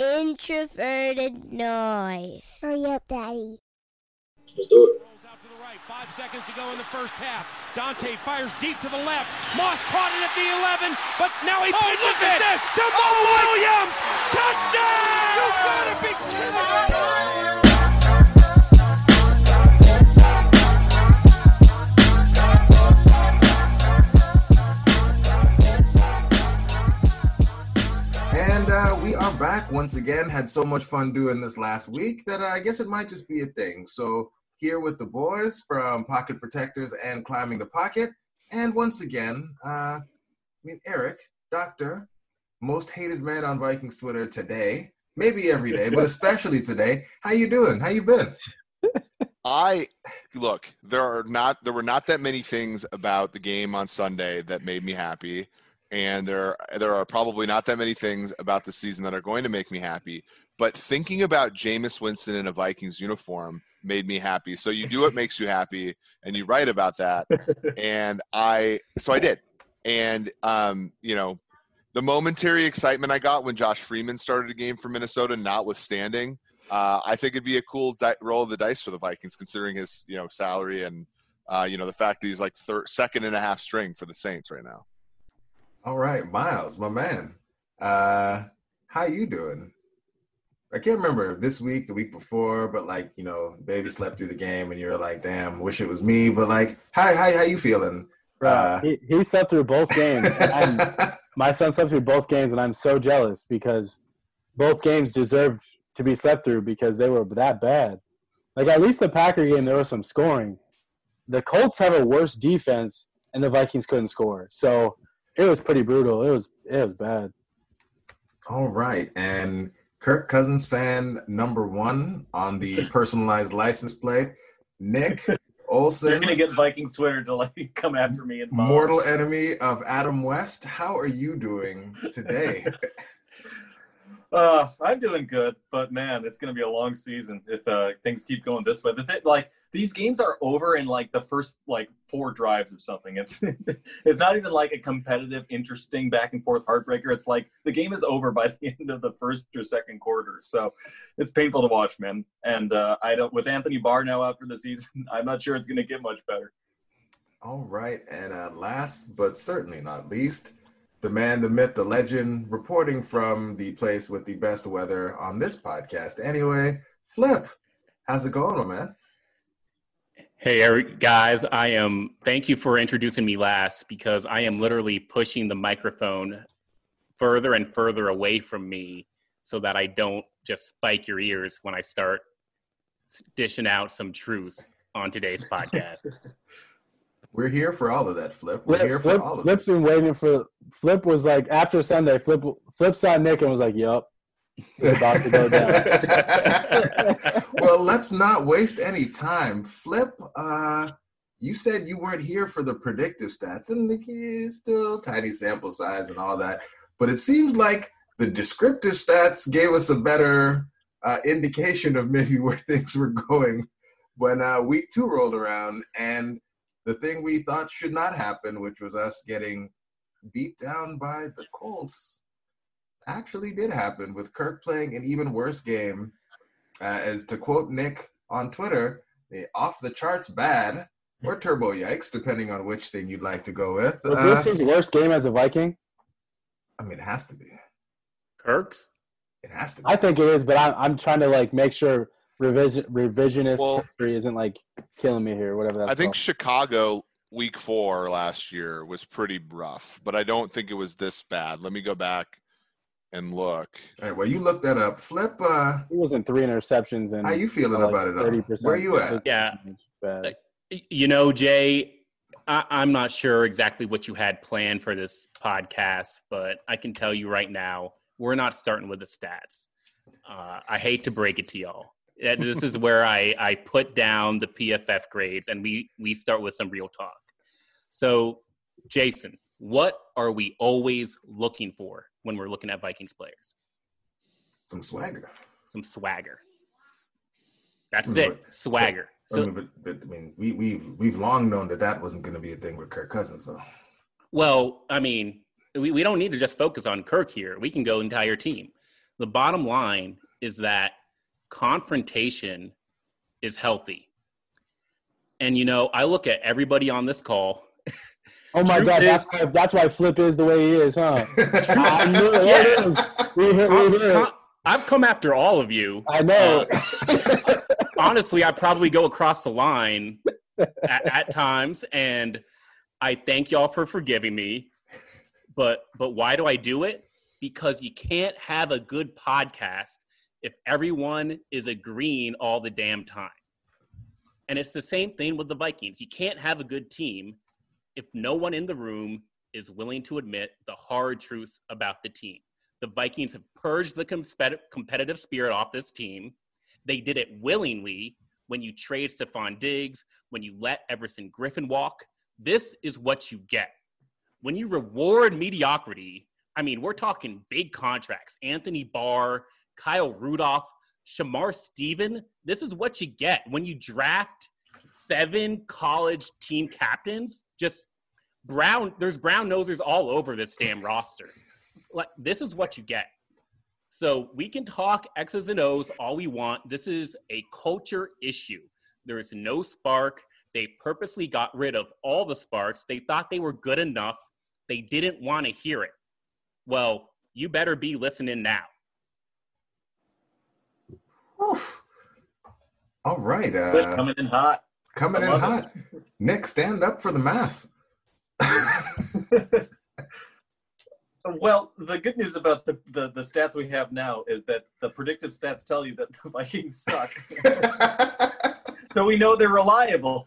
introverted noise. Hurry up, Daddy. Let's do it. Five seconds to go in the first half. Daunte fires deep to the left. Moss caught it at the 11, but now he Oh, pitches look at it this! to Moe Oh, Williams. Touchdown! You gotta be kidding me! We are back once again. Had so much fun doing this last week that I guess it might just be a thing. So, here with the boys from Pocket Protectors and Climbing the Pocket. And once again, uh, I mean, Eric, Doctor, most hated man on Vikings Twitter today, maybe every day, but especially today. How you doing? How you been? I look, there are not there were not that many things about the game on Sunday that made me happy. And there there are probably not that many things about the season that are going to make me happy. But thinking about Jameis Winston in a Vikings uniform made me happy. So you do what makes you happy and you write about that. And I so I did. And um, you know, the momentary excitement I got when Josh Freeman started a game for Minnesota, notwithstanding, uh, I think it'd be a cool di- roll of the dice for the Vikings, considering his you know salary and uh, you know the fact that he's like third, second and a half string for the Saints right now. All right, Miles, my man. Uh, how you doing? I can't remember this week, the week before, but like you know, baby slept through the game, and you're like, "Damn, wish it was me." But like, how how how you feeling? Bro, Uh, he, he slept through both games. and my son slept through both games, and I'm so jealous because both games deserved to be slept through because they were that bad. Like at least the Packer game, there was some scoring. The Colts have a worse defense, and the Vikings couldn't score. So it was pretty brutal. It was it was bad. All right, and Kirk Cousins fan number one on the personalized license plate, Nick Olson. You're Olson, gonna get Vikings Twitter to like come after me and mortal enemy of Adam West. How are you doing today? Uh, I'm doing good, but man, it's gonna be a long season if uh, things keep going this way. Thing, like these games are over in like the first like four drives or something. It's it's not even like a competitive, interesting back and forth heartbreaker. It's like the game is over by the end of the first or second quarter. So it's painful to watch, man. And uh, I don't with Anthony Barr now out for the season. I'm not sure it's gonna get much better. All right, and uh, last but certainly not least, the man, the myth, the legend, reporting from the place with the best weather on this podcast. Anyway, Flip, how's it going, my man? Hey, Eric, guys, I am. Thank you for introducing me last because I am literally pushing the microphone further and further away from me so that I don't just spike your ears when I start dishing out some truth on today's podcast. We're here for all of that, Flip. We're Flip, here for Flip, all of it. Flip's been waiting for. Flip was like after Sunday. Flip Flip saw Nick and was like, "Yup, about to go down." well, let's not waste any time. Flip, uh, you said you weren't here for the predictive stats, and like, yeah, still tiny sample size and all that. But it seems like the descriptive stats gave us a better uh, indication of maybe where things were going when uh, week two rolled around, and the thing we thought should not happen, which was us getting beat down by the Colts, actually did happen with Kirk playing an even worse game. Uh, as to quote Nick on Twitter, the off the charts bad or turbo yikes, depending on which thing you'd like to go with. Was Uh, this his worst game as a Viking? I mean, it has to be. Kirk's? It has to be. I think it is, but I'm I'm trying to like make sure revision revisionist Well- history isn't like killing me here, whatever that's I think called. Chicago week four last year was pretty rough, but I don't think it was this bad. Let me go back and look. All right, well, you looked that up. Flip, uh, He wasn't three interceptions and how you feeling like about it 30%. Where are you at? Yeah. Bad. You know, Jay, I, I'm not sure exactly what you had planned for this podcast, but I can tell you right now, we're not starting with the stats. Uh, I hate to break it to y'all. This is where I, I put down the PFF grades and we, we start with some real talk. So, Jason, what are we always looking for when we're looking at Vikings players? Some swagger. Some swagger. That's it. Swagger. I So, mean, but, but, I mean, we, we've we've long known that that wasn't going to be a thing with Kirk Cousins, though. Well, I mean, we, we don't need to just focus on Kirk here. We can go entire team. The bottom line is that confrontation is healthy. And you know, I look at everybody on this call. Oh my Truth god, is- that's why, that's why Flip is the way he is, huh? I knew it. Yeah. It is. We hear, we hear it. Con- I've come after all of you. I know. Uh, honestly, I probably go across the line at, at times, and I thank y'all for forgiving me. But but why do I do it? Because you can't have a good podcast if everyone is agreeing all the damn time. And it's the same thing with the Vikings. You can't have a good team if no one in the room is willing to admit the hard truths about the team. The Vikings have purged the competitive spirit off this team. They did it willingly when you trade Stefon Diggs, when you let Everson Griffen walk. This is what you get. When you reward mediocrity, I mean, we're talking big contracts Anthony Barr, Kyle Rudolph, Shamar Stephen. This is what you get when you draft seven college team captains. Just brown, there's brown nosers all over this damn roster. Like, this is what you get. So we can talk X's and O's all we want. This is a culture issue. There is no spark. They purposely got rid of all the sparks. They thought they were good enough. They didn't want to hear it. Well, you better be listening now. Whew. All right. Uh, coming in hot. coming in hot. Nick, stand up for the math. Well, the good news about the, the, the stats we have now is that the predictive stats tell you that the Vikings suck. so we know they're reliable.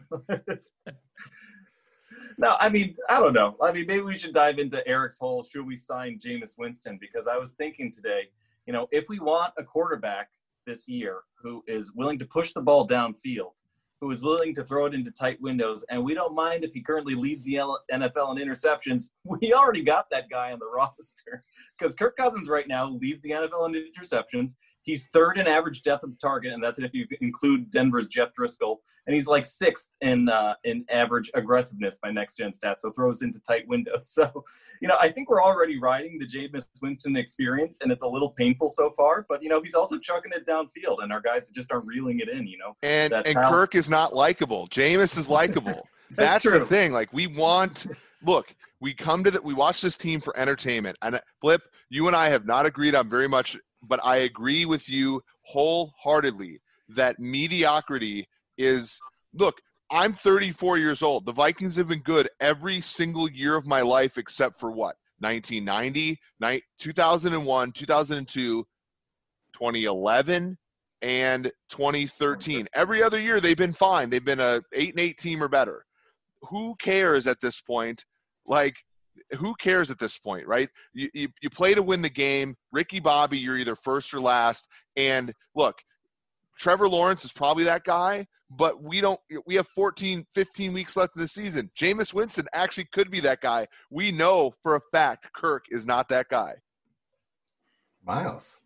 no, I mean, I don't know. I mean, maybe we should dive into Eric's whole should we sign Jameis Winston? Because I was thinking today, you know, if we want a quarterback this year who is willing to push the ball downfield, who is willing to throw it into tight windows, and we don't mind if he currently leads the NFL in interceptions. We already got that guy on the roster because Kirk Cousins right now leads the NFL in interceptions. He's third in average depth of target, and that's if you include Denver's Jeff Driskel. And he's like sixth in uh, in average aggressiveness by next gen stats, so throws into tight windows. So, you know, I think we're already riding the Jameis Winston experience, and it's a little painful so far. But you know, he's also chucking it downfield, and our guys just aren't reeling it in. You know, And and talent. Kirk is not likable. Jameis is likable. That's That's, the thing. Like we want look, we come to that we watch this team for entertainment. And uh, Flip, you and I have not agreed on very much, but I agree with you wholeheartedly that mediocrity is look, I'm 34 years old. The Vikings have been good every single year of my life except for what? 1990, 2001, 2002, 2011, and 2013. Every other year they've been fine. They've been a 8 and 8 team or better. Who cares at this point? Like who cares at this point, right? You, you, you play to win the game. Ricky Bobby, you're either first or last. And look, Trevor Lawrence is probably that guy, but we don't we have 14, 15 weeks left in the season. Jameis Winston actually could be that guy. We know for a fact Kirk is not that guy. Miles.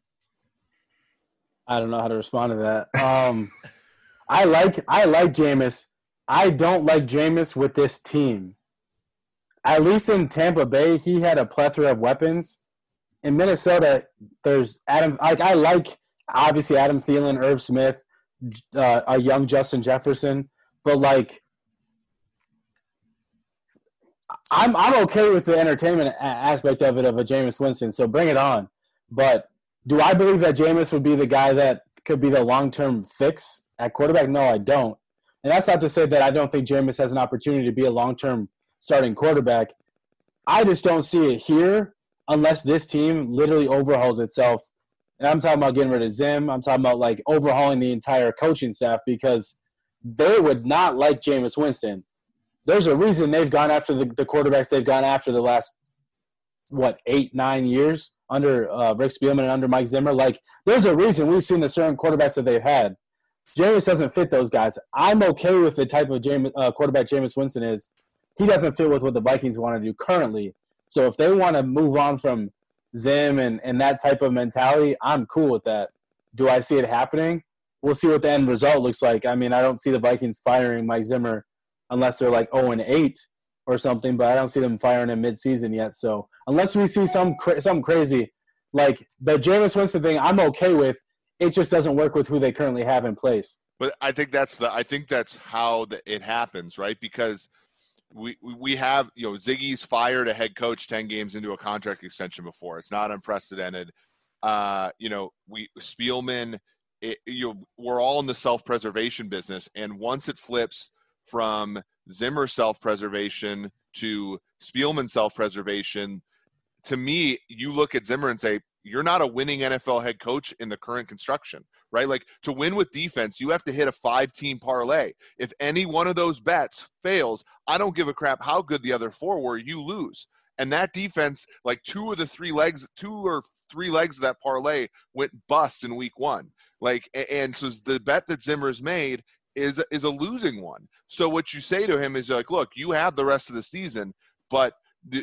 I don't know how to respond to that. Um, I like I like Jameis. I don't like Jameis with this team. At least in Tampa Bay, he had a plethora of weapons. In Minnesota, there's Adam. Like I like obviously Adam Thielen, Irv Smith, uh, a young Justin Jefferson, but like I'm I'm okay with the entertainment aspect of it of a Jameis Winston. So bring it on. But do I believe that Jameis would be the guy that could be the long term fix at quarterback? No, I don't. And that's not to say that I don't think Jameis has an opportunity to be a long term starting quarterback. I just don't see it here unless this team literally overhauls itself. And I'm talking about getting rid of Zim. I'm talking about like overhauling the entire coaching staff because they would not like Jameis Winston. There's a reason they've gone after the, the quarterbacks they've gone after the last what eight nine years under uh, Rick Spielman and under Mike Zimmer. Like, there's a reason we've seen the certain quarterbacks that they've had. Jameis doesn't fit those guys. I'm okay with the type of Jameis, uh, quarterback Jameis Winston is. He doesn't fit with what the Vikings want to do currently. So if they want to move on from Zim and, and that type of mentality, I'm cool with that. Do I see it happening? We'll see what the end result looks like. I mean, I don't see the Vikings firing Mike Zimmer unless they're like 0 and 8 or something, but I don't see them firing him midseason yet. So unless we see some cra- something crazy, Like the Jameis Winston thing, I'm okay with. It just doesn't work with who they currently have in place. But I think that's the I think that's how the, it happens, right? Because we we have you know Ziggy's fired a head coach ten games into a contract extension before. It's not unprecedented. Uh, you know, we Spielman. It, you know, we're all in the self-preservation business, and once it flips from Zimmer self-preservation to Spielman self-preservation, to me, you look at Zimmer and say, you're not a winning NFL head coach in the current construction, right? Like to win with defense, you have to hit a five team parlay. If any one of those bets fails, I don't give a crap how good the other four were, you lose. And that defense, like two of the three legs, two or three legs of that parlay went bust in week one. Like, and so the bet that Zimmer's made is is a losing one. So what you say to him is like, look, you have the rest of the season, but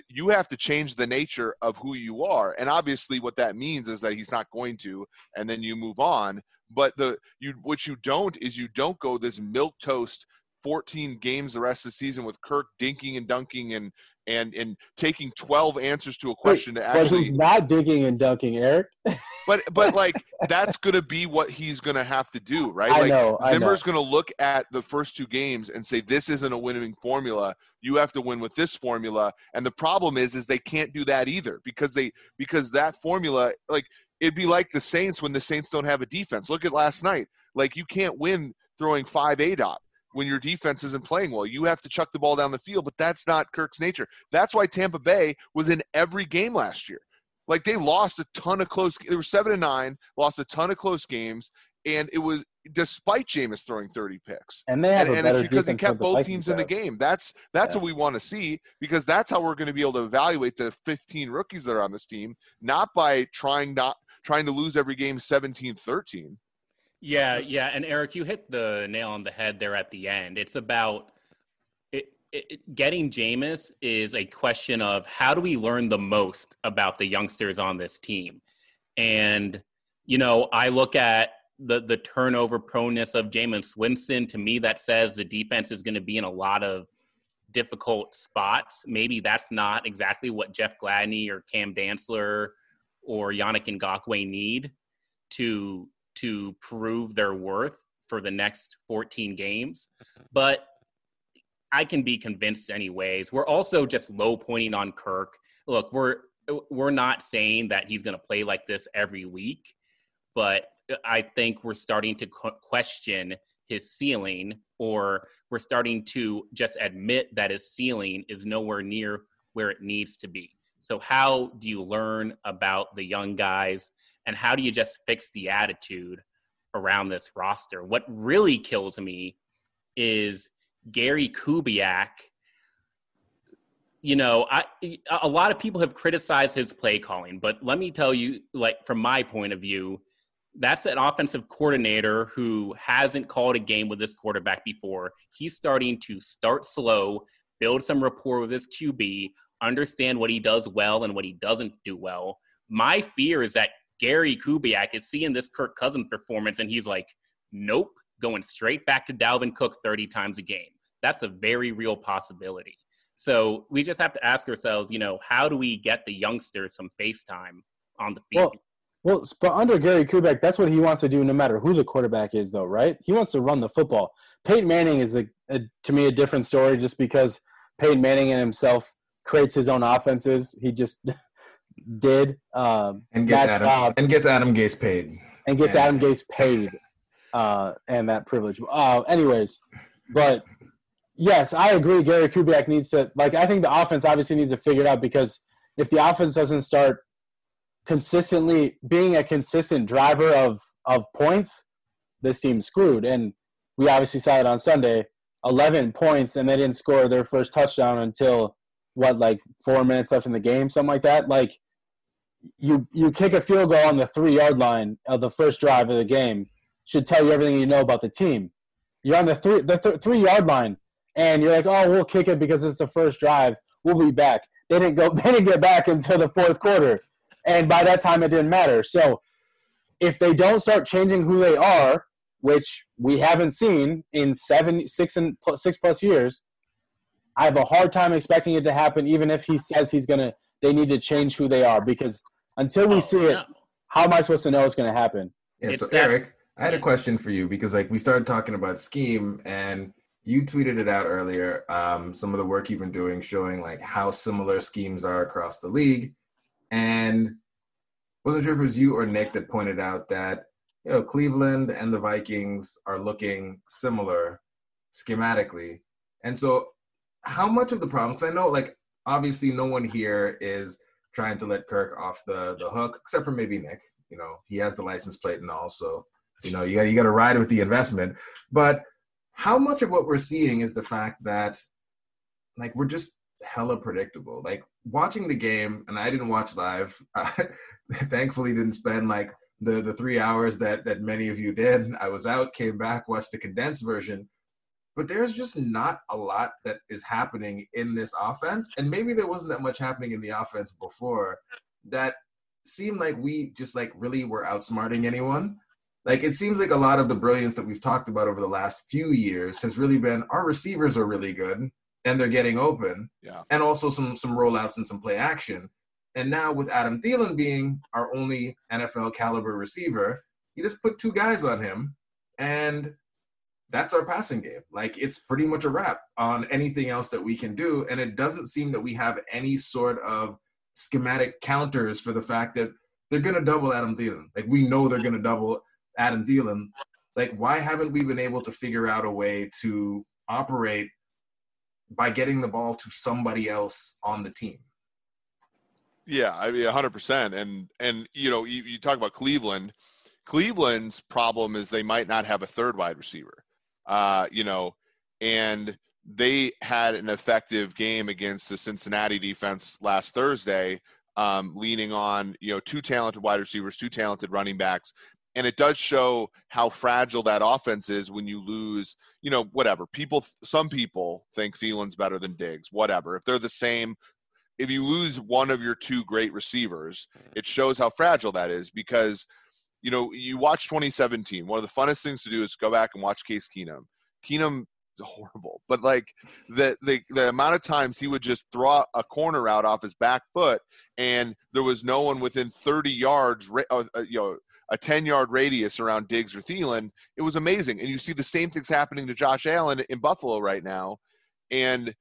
you have to change the nature of who you are. And obviously what that means is that he's not going to and then you move on. But the you what you don't is you don't go this milk toast 14 games the rest of the season with Kirk dinking and dunking and and and taking 12 answers to a question Wait, to actually he's not digging and dunking, Eric. but but like that's going to be what he's going to have to do, right? I like know, Zimmer's going to look at the first two games and say this isn't a winning formula. You have to win with this formula. And the problem is is they can't do that either because they because that formula like it'd be like the Saints when the Saints don't have a defense. Look at last night. Like you can't win throwing 5 A dot when your defense isn't playing well. You have to chuck the ball down the field, but that's not Kirk's nature. That's why Tampa Bay was in every game last year. Like they lost a ton of close. They were seven and nine, lost a ton of close games, and it was despite Jameis throwing thirty picks. And they have and, a and it's because he kept both teams in the game. That's that's Yeah. what we want to see because that's how we're going to be able to evaluate the 15 rookies that are on this team, not by trying not trying to lose every game 17-13. Yeah, yeah, and Eric, you hit the nail on the head there at the end. It's about it, it, getting Jameis is a question of how do we learn the most about the youngsters on this team, and you know, I look at the the turnover proneness of Jameis Winston. To me, that says the defense is going to be in a lot of difficult spots. Maybe that's not exactly what Jeff Gladney or Cam Dantzler or Yannick Ngakoue need to to prove their worth for the next 14 games. But I can be convinced anyways. We're also just low pointing on Kirk. Look, we're we're not saying that he's going to play like this every week, but I think we're starting to question his ceiling or we're starting to just admit that his ceiling is nowhere near where it needs to be. So how do you learn about the young guys and how do you just fix the attitude around this roster? What really kills me is Gary Kubiak. You know, I a lot of people have criticized his play calling, but let me tell you, like from my point of view, that's an offensive coordinator who hasn't called a game with this quarterback before. He's starting to start slow, build some rapport with his QB, understand what he does well and what he doesn't do well. My fear is that Gary Kubiak is seeing this Kirk Cousins performance and he's like, nope, going straight back to Dalvin Cook 30 times a game. That's a very real possibility. So we just have to ask ourselves, you know, how do we get the youngsters some FaceTime on the field? Well, well, but under Gary Kubiak, that's what he wants to do, no matter who the quarterback is, though, right? He wants to run the football. Peyton Manning is a, a to me a different story, just because Peyton Manning and himself creates his own offenses. He just did um, and gets that Adam job and gets Adam Gase paid. and gets Yeah. Adam Gase paid uh, and that privilege. Uh, anyways, but yes, I agree. Gary Kubiak needs to like. I think the offense obviously needs to figure it out because if the offense doesn't start consistently being a consistent driver of of points, this team's screwed. And we obviously saw it on Sunday. Eleven points, and they didn't score their first touchdown until what, like four minutes left in the game, something like that. Like you you kick a field goal on the three yard line of the first drive of the game should tell you everything you know about the team. You're on the three the th- three yard line, and you're like, oh, we'll kick it because it's the first drive. We'll be back. They didn't go. They didn't get back until the fourth quarter, and by that time it didn't matter. So if they don't start changing who they are, which we haven't seen in seven, six and plus, six plus years, I have a hard time expecting it to happen. Even if he says he's gonna, they need to change who they are because Until we Oh, see it, no. how am I supposed to know it's going to happen? Yeah, It's so that- Eric, I had a question for you because like we started talking about scheme and you tweeted it out earlier. Um, some of the work you've been doing showing like how similar schemes are across the league, and wasn't sure if it was you or Nick that pointed out that you know Cleveland and the Vikings are looking similar schematically, and so how much of the problem? Because I know like obviously no one here is trying to let Kirk off the the hook, except for maybe Nick. You know, he has the license plate and all, so you know you got you got to ride with the investment. But how much of what we're seeing is the fact that like we're just hella predictable. Like watching the game, and I didn't watch live. I thankfully didn't spend like the the three hours that that many of you did. I was out, came back, watched the condensed version. But there's just not a lot that is happening in this offense, and maybe there wasn't that much happening in the offense before that seemed like we just like really were outsmarting anyone. Like it seems like a lot of the brilliance that we've talked about over the last few years has really been our receivers are really good and they're getting open, Yeah. and also some some rollouts and some play action. And now with Adam Thielen being our only NFL caliber receiver, you just put two guys on him, and that's our passing game. Like it's pretty much a wrap on anything else that we can do. And it doesn't seem that we have any sort of schematic counters for the fact that they're gonna double Adam Thielen. Like we know they're gonna double Adam Thielen. Like why haven't we been able to figure out a way to operate by getting the ball to somebody else on the team? Yeah, I mean, hundred percent. And and you know, you, you talk about Cleveland. Cleveland's problem is they might not have a third wide receiver. Uh, you know, and they had an effective game against the Cincinnati defense last Thursday, um, leaning on you know two talented wide receivers, two talented running backs, and it does show how fragile that offense is when you lose. You know, whatever people, some people think Thielen's better than Diggs. Whatever, if they're the same, if you lose one of your two great receivers, it shows how fragile that is because you know you watch 2017. One of the funnest things to do is go back and watch Case Keenum. Keenum is horrible, but like the the the amount of times he would just throw a corner out off his back foot, and there was no one within 30 yards, uh, uh, you know. A 10 yard radius around Diggs or Thielen, it was amazing. And you see the same things happening to Josh Allen in Buffalo right now. And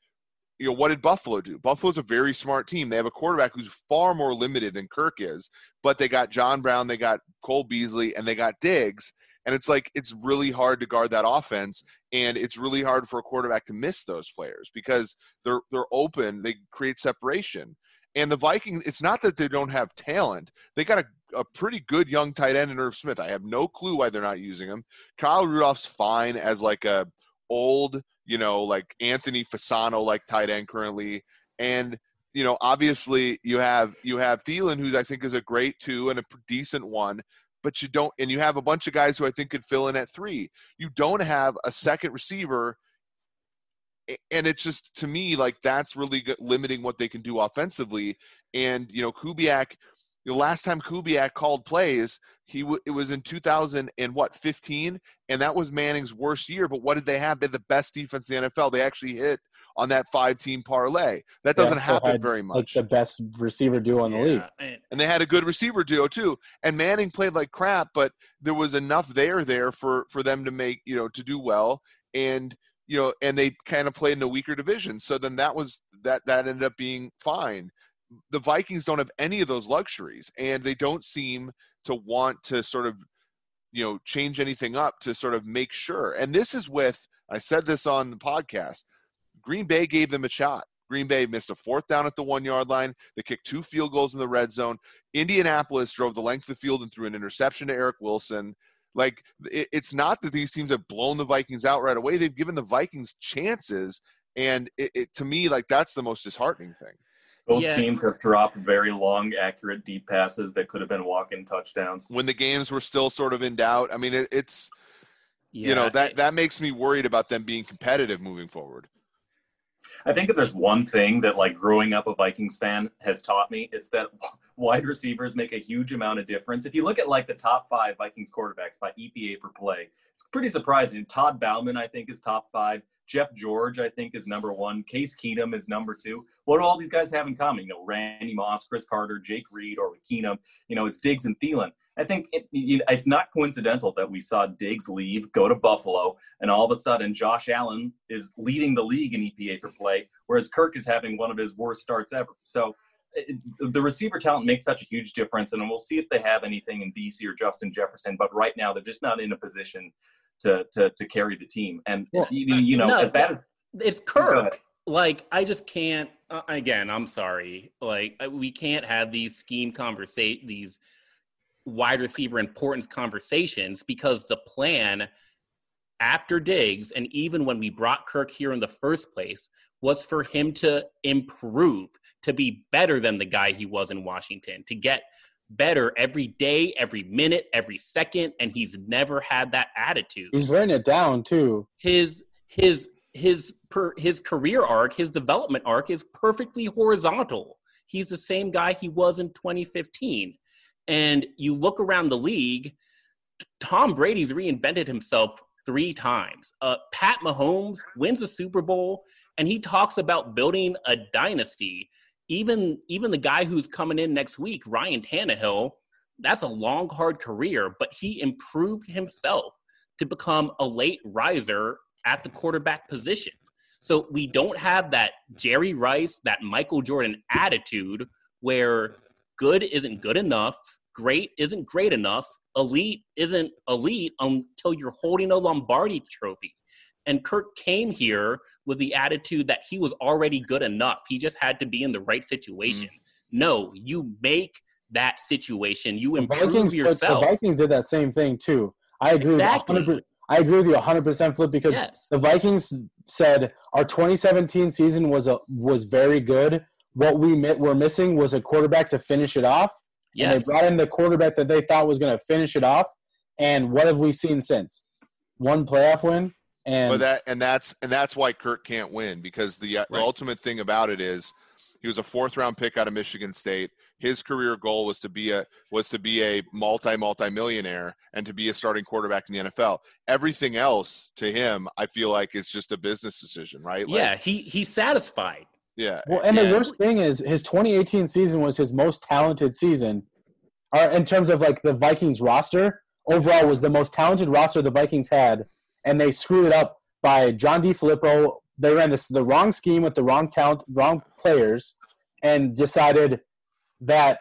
you know, what did Buffalo do? Buffalo's a very smart team. They have a quarterback who's far more limited than Kirk is, but they got John Brown, they got Cole Beasley, and they got Diggs. And it's like it's really hard to guard that offense, and it's really hard for a quarterback to miss those players because they're they're open, they create separation. And the Vikings, it's not that they don't have talent. They got a, a pretty good young tight end in Irv Smith. I have no clue why they're not using him. Kyle Rudolph's fine as like a old, you know, like Anthony Fasano like tight end currently. And you know, obviously you have you have Thielen, who's I think is a great two and a decent one, but you don't, and you have a bunch of guys who I think could fill in at three. You don't have a second receiver, and it's just to me like that's really limiting what they can do offensively. And you know, Kubiak, the last time Kubiak called plays, he w- it was in 2000 and what 15, and that was Manning's worst year. But what did they have? They had the best defense in the NFL. They actually hit on that five team parlay. That doesn't Yeah, happen had, very Like much. the best receiver duo in the league. Yeah, and- and they had a good receiver duo too. And Manning played like crap, but there was enough there there for for them to make you know to do well. And you know, and they kind of played in a weaker division. So then that was that that ended up being fine. The Vikings don't have any of those luxuries, and they don't seem to want to sort of you know change anything up to sort of make sure. And this is with I said this on the podcast. Green Bay gave them a shot. Green Bay missed a fourth down at the one yard line. They kicked two field goals in the red zone. Indianapolis drove the length of the field and threw an interception to Eric Wilson. Like it, it's not that these teams have blown the Vikings out right away. They've given the Vikings chances, and it, it to me like that's the most disheartening thing. Both Yes. teams have dropped very long, accurate, deep passes that could have been walk-in touchdowns. When the games were still sort of in doubt, I mean it, it's you know that it- that makes me worried about them being competitive moving forward. I think if there's one thing that like growing up a Vikings fan has taught me, it's that wide receivers make a huge amount of difference. If you look at like the top five Vikings quarterbacks by EPA per play, it's pretty surprising. Todd Bouman, I think, is top five. Jeff George, I think, is number one. Case Keenum is number two. What do all these guys have in common? You know, Randy Moss, Cris Carter, Jake Reed, or Keenum, you know, it's Diggs and Thielen. I think it, it's not coincidental that we saw Diggs leave, go to Buffalo, and all of a sudden Josh Allen is leading the league in EPA per play, whereas Kirk is having one of his worst starts ever. So uh, it, the receiver talent makes such a huge difference, and we'll see if they have anything in Bisi or Justin Jefferson. But right now, they're just not in a position to to, to carry the team. And Well, you, you know, no, as bad as It's Kirk. Like I just can't. Uh, again, I'm sorry. Like we can't have these scheme conversation, these wide receiver importance conversations because the plan after Diggs and even when we brought Kirk here in the first place was for him to improve, to be better than the guy he was in Washington, to get better every day, every minute, every second, and he's never had that attitude He's written it down too. his his his per his career arc, his development arc is perfectly horizontal. He's the same guy he was in 2015. And you look around the league, Tom Brady's reinvented himself three times. Uh, Pat Mahomes wins a Super Bowl, and he talks about building a dynasty. Even even the guy who's coming in next week, Ryan Tannehill, that's a long, hard career, but he improved himself to become a late riser at the quarterback position. So we don't have that Jerry Rice, that Michael Jordan attitude where good isn't good enough, great isn't great enough, elite isn't elite until you're holding a Lombardi trophy. And Kirk came here with the attitude that he was already good enough. He just had to be in the right situation. Mm-hmm. No, you make that situation. You improve Vikings, yourself. the Vikings did that same thing too. I agree. Exactly. With 100%, I agree with you 100 percent, Flip, because Yes. the Vikings said our 2017 season was a was very good. What we mi- were missing was a quarterback to finish it off. And Yes. they brought in the quarterback that they thought was going to finish it off. And what have we seen since? One playoff win, and But that and that's and that's why Kirk can't win because the, uh the ultimate thing about it is he was a fourth round pick out of Michigan State. His career goal was to be a was to be a multi multi millionaire and to be a starting quarterback in the NFL. Everything else to him, I feel like, is just a business decision, right? Like, yeah, he he's satisfied. yeah. Well, and the worst thing is his 2018 season was his most talented season, or in terms of like the Vikings roster overall was the most talented roster the Vikings had, and they screwed it up by John DeFilippo. They ran this the wrong scheme with the wrong talent, wrong players, and decided that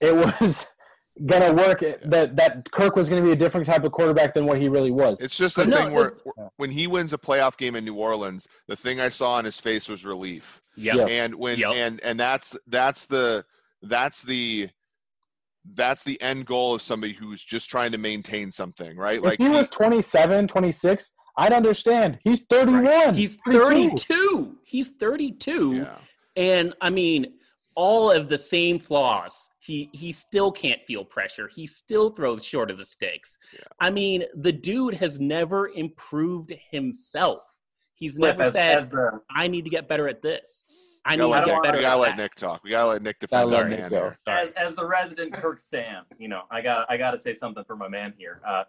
it was gonna work. That that Kirk was gonna be a different type of quarterback than what he really was. It's just a No, thing where it- when he wins a playoff game in New Orleans, the thing I saw on his face was relief. Yep. Yeah. and when Yep. and and that's that's the that's the that's the end goal of somebody who's just trying to maintain something right if like he was 27, 26, I'd understand. He's 31. He's 32. 32. He's 32. yeah And I mean, all of the same flaws. He he still can't feel pressure. He still throws short of the sticks. Yeah. I mean, the dude has never improved himself. He's Flip, never as- said, as the- I need to get better at this. I we need gotta, let, Nick, better we gotta let. Nick talk we gotta let Nick defend our Nick hand go. here Sorry. as, as the resident Kirk Sam, you know, I got I got to say something for my man here. Uh,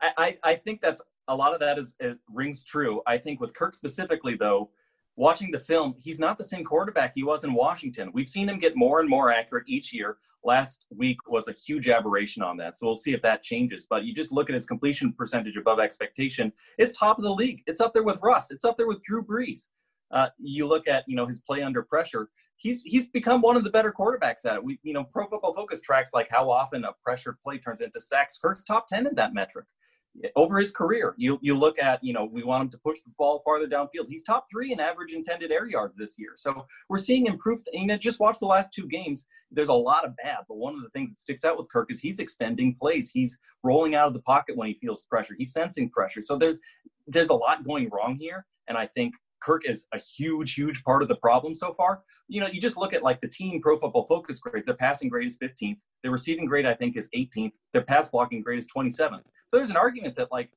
I, I I think that's a lot of that is, is rings true. I think with Kirk specifically, though, watching the film, he's not the same quarterback he was in Washington. We've seen him get more and more accurate each year. Last week was a huge aberration on that, so we'll see if that changes. But you just look at his completion percentage above expectation; it's top of the league. It's up there with Russ. It's up there with Drew Brees. Uh, you look at you know his play under pressure he's he's become one of the better quarterbacks at it. We you know Pro Football Focus tracks like how often a pressure play turns into sacks. Kirk's top ten in that metric over his career. You you look at you know we want him to push the ball farther downfield. He's top three in average intended air yards this year. So we're seeing improved. You know, just watch the last two games. There's a lot of bad, but one of the things that sticks out with Kirk is he's extending plays. He's rolling out of the pocket when he feels pressure. He's sensing pressure. So there's there's a lot going wrong here, and I think. Kirk is a huge, huge part of the problem so far. You know, you just look at like the team Pro Football Focus grade. Their passing grade is 15th. Their receiving grade, I think, is 18th. Their pass blocking grade is 27th. So there's an argument that like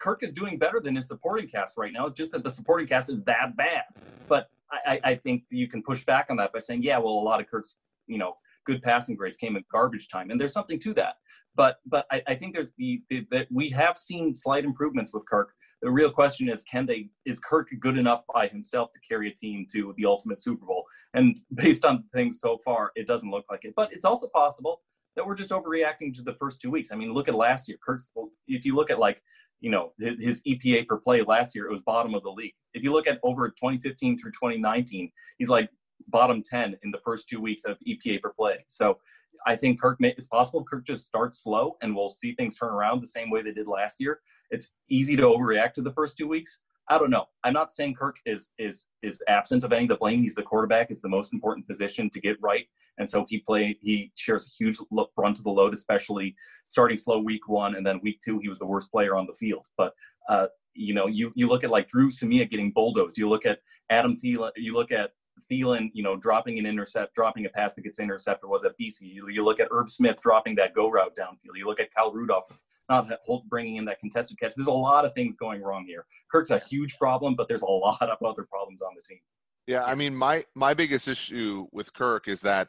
Kirk is doing better than his supporting cast right now. It's just that the supporting cast is that bad. But I, I think you can push back on that by saying, yeah, well, a lot of Kirk's, you know, good passing grades came in garbage time, and there's something to that. But but I, I think there's the, the that we have seen slight improvements with Kirk. The real question is, can they? Is Kirk good enough by himself to carry a team to the ultimate Super Bowl? And based on things so far, it doesn't look like it. But it's also possible that we're just overreacting to the first two weeks. I mean, look at last year. Kirk's. If you look at like you know his, his EPA per play last year, it was bottom of the league. If you look at over 2015 through 2019, he's like bottom 10 in the first two weeks of EPA per play. So I think Kirk, may, it's possible Kirk just starts slow and we'll see things turn around the same way they did last year. It's easy to overreact to the first two weeks. I don't know. I'm not saying Kirk is is is absent of any of the blame. He's the quarterback. is the most important position to get right, and so he play he shares a huge run to the load, especially starting slow week one, and then week two he was the worst player on the field. But uh, you know, you you look at like Dru Samia getting bulldozed. You look at Adam Thielen. You look at Thielen, you know, dropping an intercept, dropping a pass that gets intercepted was at Bisi. You, you look at Irv Smith dropping that go route downfield. You look at Kyle Rudolph not bringing in that contested catch. There's a lot of things going wrong here. Kirk's a huge problem, but there's a lot of other problems on the team. Yeah, I mean, my my biggest issue with Kirk is that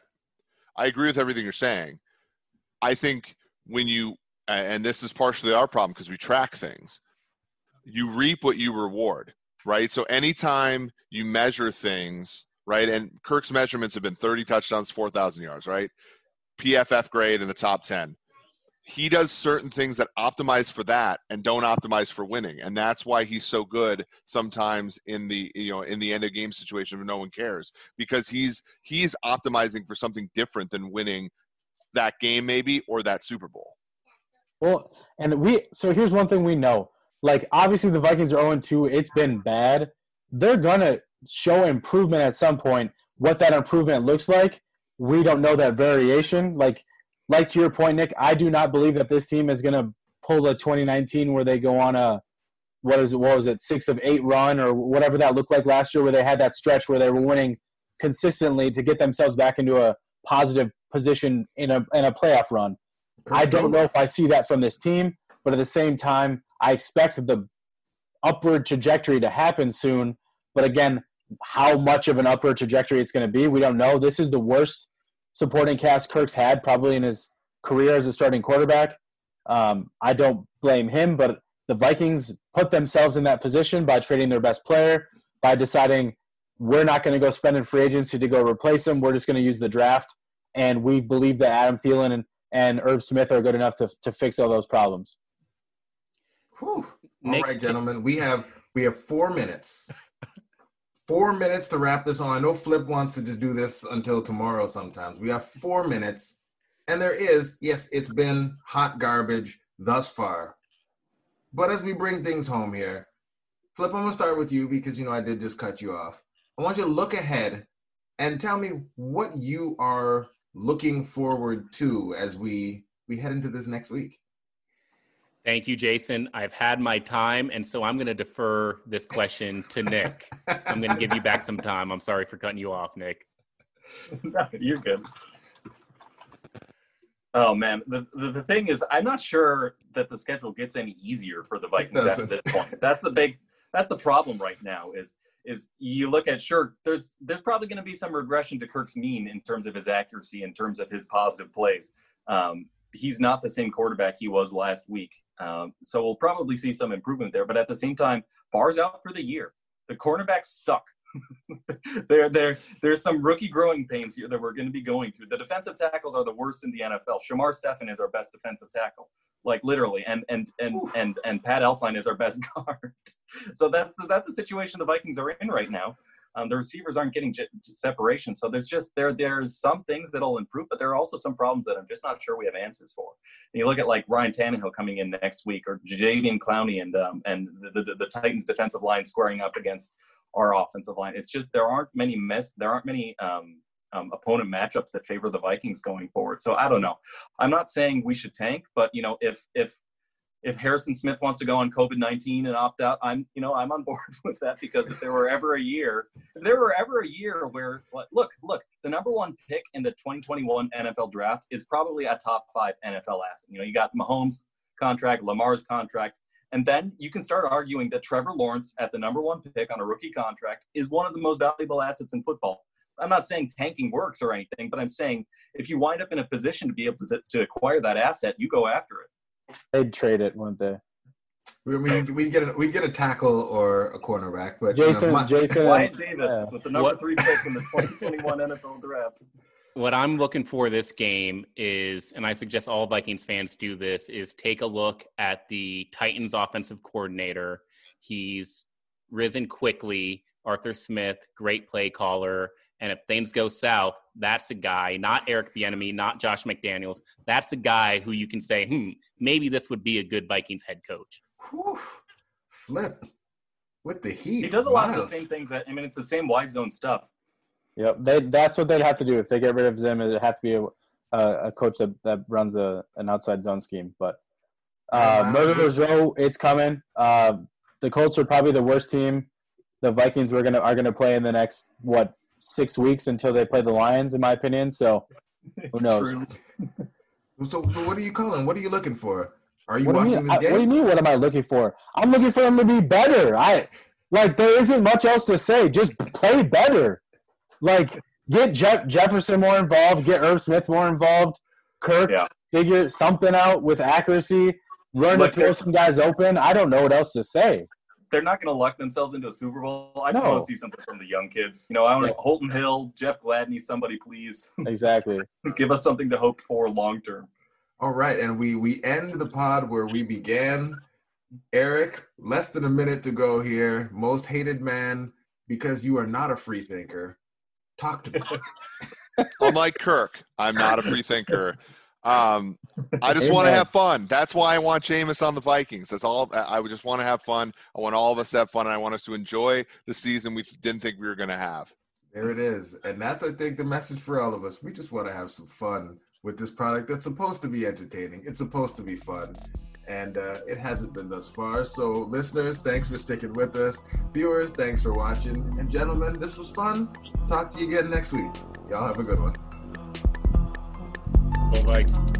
I agree with everything you're saying. I think when you and this is partially our problem because we track things. You reap what you reward, right? So anytime you measure things right? And Kirk's measurements have been 30 touchdowns, 4,000 yards, right? PFF grade in the top 10. He does certain things that optimize for that and don't optimize for winning, and that's why he's so good sometimes in the you know in the end of game situation when no one cares because he's he's optimizing for something different than winning that game maybe or that Super Bowl. Well, and we so here's one thing we know. Like obviously the Vikings are 0 2. It's been bad. They're gonna show improvement at some point. What that improvement looks like, we don't know that variation. Like, like to your point, Nick, I do not believe that this team is going to pull a 2019 where they go on a what is it? What was it? Six of eight run or whatever that looked like last year, where they had that stretch where they were winning consistently to get themselves back into a positive position in a in a playoff run. I don't know if I see that from this team, but at the same time, I expect the upward trajectory to happen soon. But again, how much of an upward trajectory it's going to be, we don't know. This is the worst supporting cast Kirk's had probably in his career as a starting quarterback. Um, I don't blame him, but the Vikings put themselves in that position by trading their best player, by deciding we're not going to go spend in free agency to go replace him. We're just going to use the draft. And we believe that Adam Thielen and, and Irv Smith are good enough to, to fix all those problems. Whew. All Nick, right, gentlemen. We have we have four minutes four minutes to wrap this on. I know Flip wants to just do this until tomorrow sometimes. We have four minutes. And there is, yes, it's been hot garbage thus far. But as we bring things home here, Flip, I'm to start with you because, you know, I did just cut you off. I want you to look ahead and tell me what you are looking forward to as we we head into this next week. Thank you, Jason. I've had my time, and so I'm going to defer this question to Nick. I'm going to give you back some time. I'm sorry for cutting you off, Nick. no, you're good. Oh man, the, the, the thing is, I'm not sure that the schedule gets any easier for the Vikings at this point. That's the big, that's the problem right now. Is is you look at sure, there's there's probably going to be some regression to Kirk's mean in terms of his accuracy, in terms of his positive plays. Um, he's not the same quarterback he was last week. Um, so we'll probably see some improvement there. But at the same time, Barr's out for the year. The cornerbacks suck. there, there, there's some rookie growing pains here that we're going to be going through. The defensive tackles are the worst in the NFL. Shamar Stephen is our best defensive tackle, like literally, and and and Oof. and and Pat Elflein is our best guard. so that's that's the situation the Vikings are in right now. Um, the receivers aren't getting j- separation. So there's just there there's some things that'll improve, but there are also some problems that I'm just not sure we have answers for. And you look at like Ryan Tannehill coming in next week, or Jadeveon Clowney and um, and the, the, the Titans defensive line squaring up against our offensive line. It's just there aren't many miss there aren't many um, um, opponent matchups that favor the Vikings going forward. So I don't know. I'm not saying we should tank, but you know if if if Harrison Smith wants to go on COVID nineteen and opt out, I'm you know I'm on board with that because if there were ever a year, if there were ever a year where look look the number one pick in the 2021 NFL draft is probably a top five NFL asset. You know you got Mahomes contract, Lamar's contract, And then you can start arguing that Trevor Lawrence at the number one pick on a rookie contract is one of the most valuable assets in football. I'm not saying tanking works or anything, but I'm saying if you wind up in a position to be able to, to acquire that asset, you go after it. They'd trade it, wouldn't they? We we we get a, we get a tackle or a cornerback, but you know, Jason, my- Jason, Wyatt Davis yeah. with the number What- three pick in the 2021 NFL draft. what I'm looking for this game is, and I suggest all Vikings fans do this, is take a look at the Titans offensive coordinator. He's risen quickly. Arthur Smith, great play caller. And if things go south, that's a guy, not Eric Bieniemy, not Josh McDaniels. That's a guy who you can say, hmm, maybe this would be a good Vikings head coach. Whew, flip with the heat. He does a lot of the same things that I mean, it's the same wide zone stuff. Yep, they, that's what they'd have to do if they get rid of Zim. It'd have to be a, a, a coach that, that runs a an outside zone scheme. But uh, Yeah. Murderers Row, it's coming. Uh, the Colts are probably the worst team. The Vikings were gonna are gonna play in the next what six weeks until they play the Lions, in my opinion. So It's knows? So, so what are you calling? What are you looking for? Are you what do you watching mean? I- what do you mean? What am I looking for? I'm looking for them to be better. I like there isn't much else to say. Just play better. Like get Jeff, Jefferson more involved. Get Irv Smith more involved. Kirk Yeah. figure something out with accuracy. Learn Look, to throw some guys open. I don't know what else to say. They're not going to luck themselves into a Super Bowl. I just No. want to see something from the young kids. You know, I want Yeah. Holton Hill, Jeff Gladney, somebody please Exactly. give us something to hope for long term. All right, and we we end the pod where we began. Eric, less than a minute to go here. Most hated man because you are not a free thinker. Talk to me. Unlike Kirk, I'm not a free thinker. Um, I just want to have fun. That's why I want Jameis on the Vikings. That's all. I just want to have fun. I want all of us to have fun, and I want us to enjoy the season we didn't think we were going to have. There it is. And that's, I think, the message for all of us. We just want to have some fun with this product that's supposed to be entertaining. It's supposed to be fun. And uh, it hasn't been thus far. So, listeners, thanks for sticking with us. Viewers, thanks for watching. And, gentlemen, this was fun. Talk to you again next week. Y'all have a good one. Vikes.